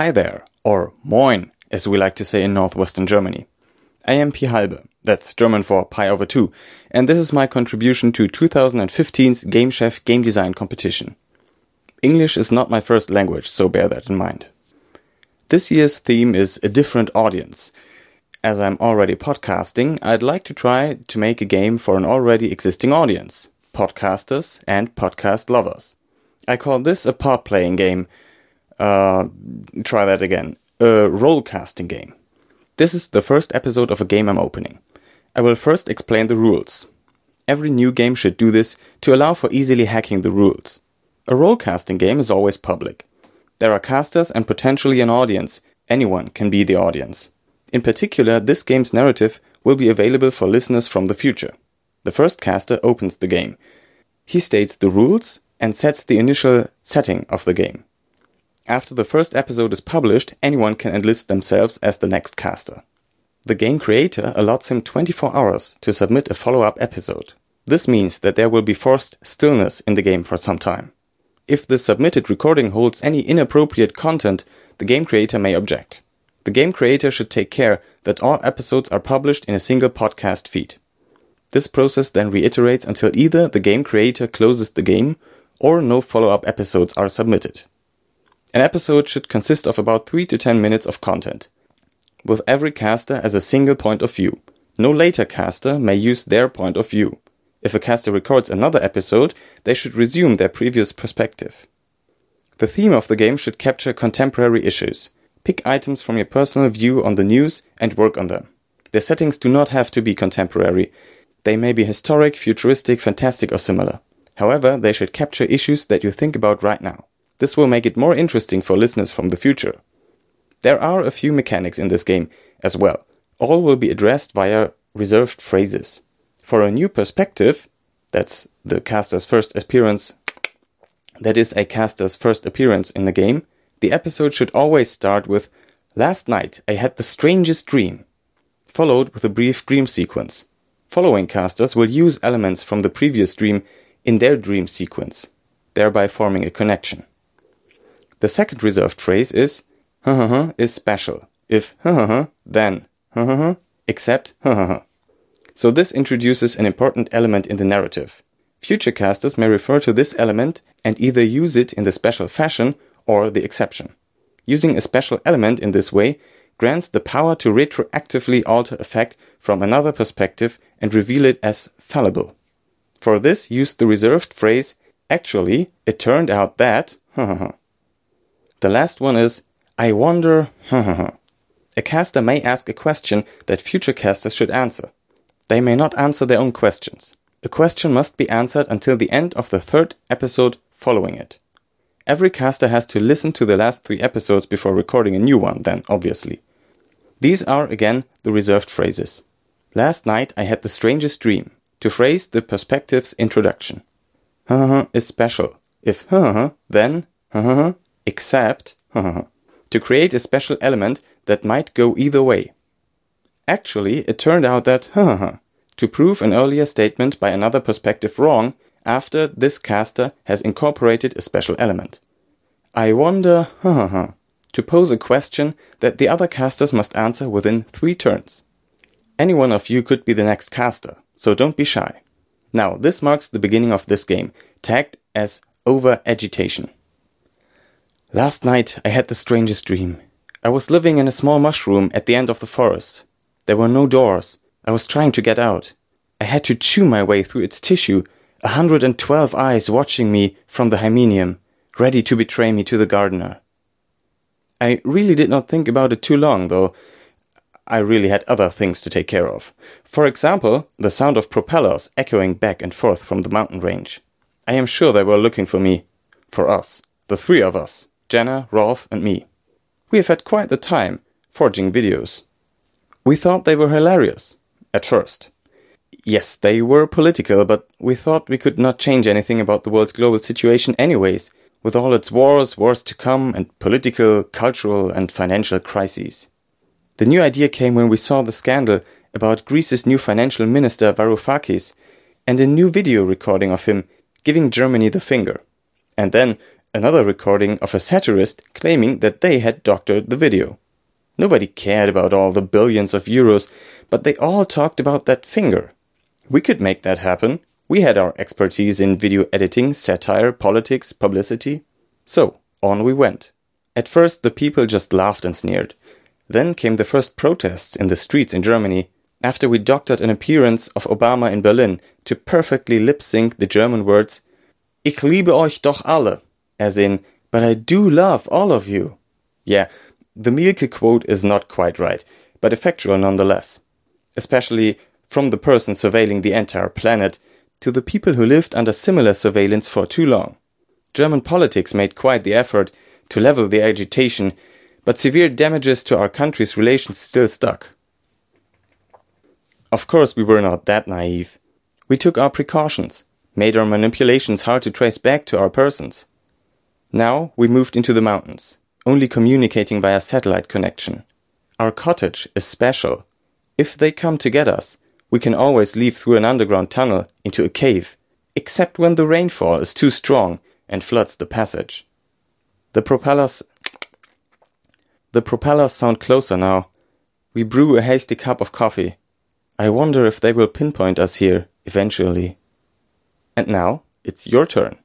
Hi there, or Moin, as we like to say in northwestern Germany. I am Pi Halbe, that's German for pi over 2, and this is my contribution to 2015's Game Chef Game Design Competition. English is not my first language, so bear that in mind. This year's theme is a different audience. As I'm already podcasting, I'd like to try to make a game for an already existing audience podcasters and podcast lovers. I call this a part playing game. Uh, try that again. A role casting game. This is the first episode of a game I'm opening. I will first explain the rules. Every new game should do this to allow for easily hacking the rules. A role casting game is always public. There are casters and potentially an audience. Anyone can be the audience. In particular, this game's narrative will be available for listeners from the future. The first caster opens the game. He states the rules and sets the initial setting of the game. After the first episode is published, anyone can enlist themselves as the next caster. The game creator allots him 24 hours to submit a follow up episode. This means that there will be forced stillness in the game for some time. If the submitted recording holds any inappropriate content, the game creator may object. The game creator should take care that all episodes are published in a single podcast feed. This process then reiterates until either the game creator closes the game or no follow up episodes are submitted. An episode should consist of about 3 to 10 minutes of content, with every caster as a single point of view. No later caster may use their point of view. If a caster records another episode, they should resume their previous perspective. The theme of the game should capture contemporary issues. Pick items from your personal view on the news and work on them. The settings do not have to be contemporary. They may be historic, futuristic, fantastic, or similar. However, they should capture issues that you think about right now. This will make it more interesting for listeners from the future. There are a few mechanics in this game as well. All will be addressed via reserved phrases. For a new perspective, that's the caster's first appearance, that is a caster's first appearance in the game, the episode should always start with Last night I had the strangest dream, followed with a brief dream sequence. Following casters will use elements from the previous dream in their dream sequence, thereby forming a connection. The second reserved phrase is is special. If then except So this introduces an important element in the narrative. Future casters may refer to this element and either use it in the special fashion or the exception. Using a special element in this way grants the power to retroactively alter a fact from another perspective and reveal it as fallible. For this, use the reserved phrase, actually, it turned out that the last one is, I wonder. a caster may ask a question that future casters should answer. They may not answer their own questions. A question must be answered until the end of the third episode following it. Every caster has to listen to the last three episodes before recording a new one, then, obviously. These are, again, the reserved phrases. Last night I had the strangest dream. To phrase the perspective's introduction. Huh is special. If huh then except to create a special element that might go either way. Actually, it turned out that to prove an earlier statement by another perspective wrong after this caster has incorporated a special element. I wonder to pose a question that the other casters must answer within three turns. Any one of you could be the next caster, so don't be shy. Now, this marks the beginning of this game, tagged as over agitation. Last night I had the strangest dream. I was living in a small mushroom at the end of the forest. There were no doors. I was trying to get out. I had to chew my way through its tissue, a hundred and twelve eyes watching me from the hymenium, ready to betray me to the gardener. I really did not think about it too long, though I really had other things to take care of. For example, the sound of propellers echoing back and forth from the mountain range. I am sure they were looking for me. For us. The three of us. Jenna, Rolf, and me. We have had quite the time forging videos. We thought they were hilarious, at first. Yes, they were political, but we thought we could not change anything about the world's global situation anyways, with all its wars, wars to come, and political, cultural, and financial crises. The new idea came when we saw the scandal about Greece's new financial minister Varoufakis and a new video recording of him giving Germany the finger. And then another recording of a satirist claiming that they had doctored the video. Nobody cared about all the billions of euros, but they all talked about that finger. We could make that happen. We had our expertise in video editing, satire, politics, publicity. So, on we went. At first, the people just laughed and sneered. Then came the first protests in the streets in Germany, after we doctored an appearance of Obama in Berlin to perfectly lip sync the German words, Ich liebe euch doch alle, as in, but I do love all of you. Yeah, the Mielke quote is not quite right, but effectual nonetheless. Especially from the person surveilling the entire planet to the people who lived under similar surveillance for too long. German politics made quite the effort to level the agitation, but severe damages to our country's relations still stuck. Of course, we were not that naive. We took our precautions, made our manipulations hard to trace back to our persons. Now we moved into the mountains, only communicating via satellite connection. Our cottage is special. If they come to get us, we can always leave through an underground tunnel into a cave, except when the rainfall is too strong and floods the passage. The propellers the propellers sound closer now. We brew a hasty cup of coffee. I wonder if they will pinpoint us here eventually. And now it's your turn.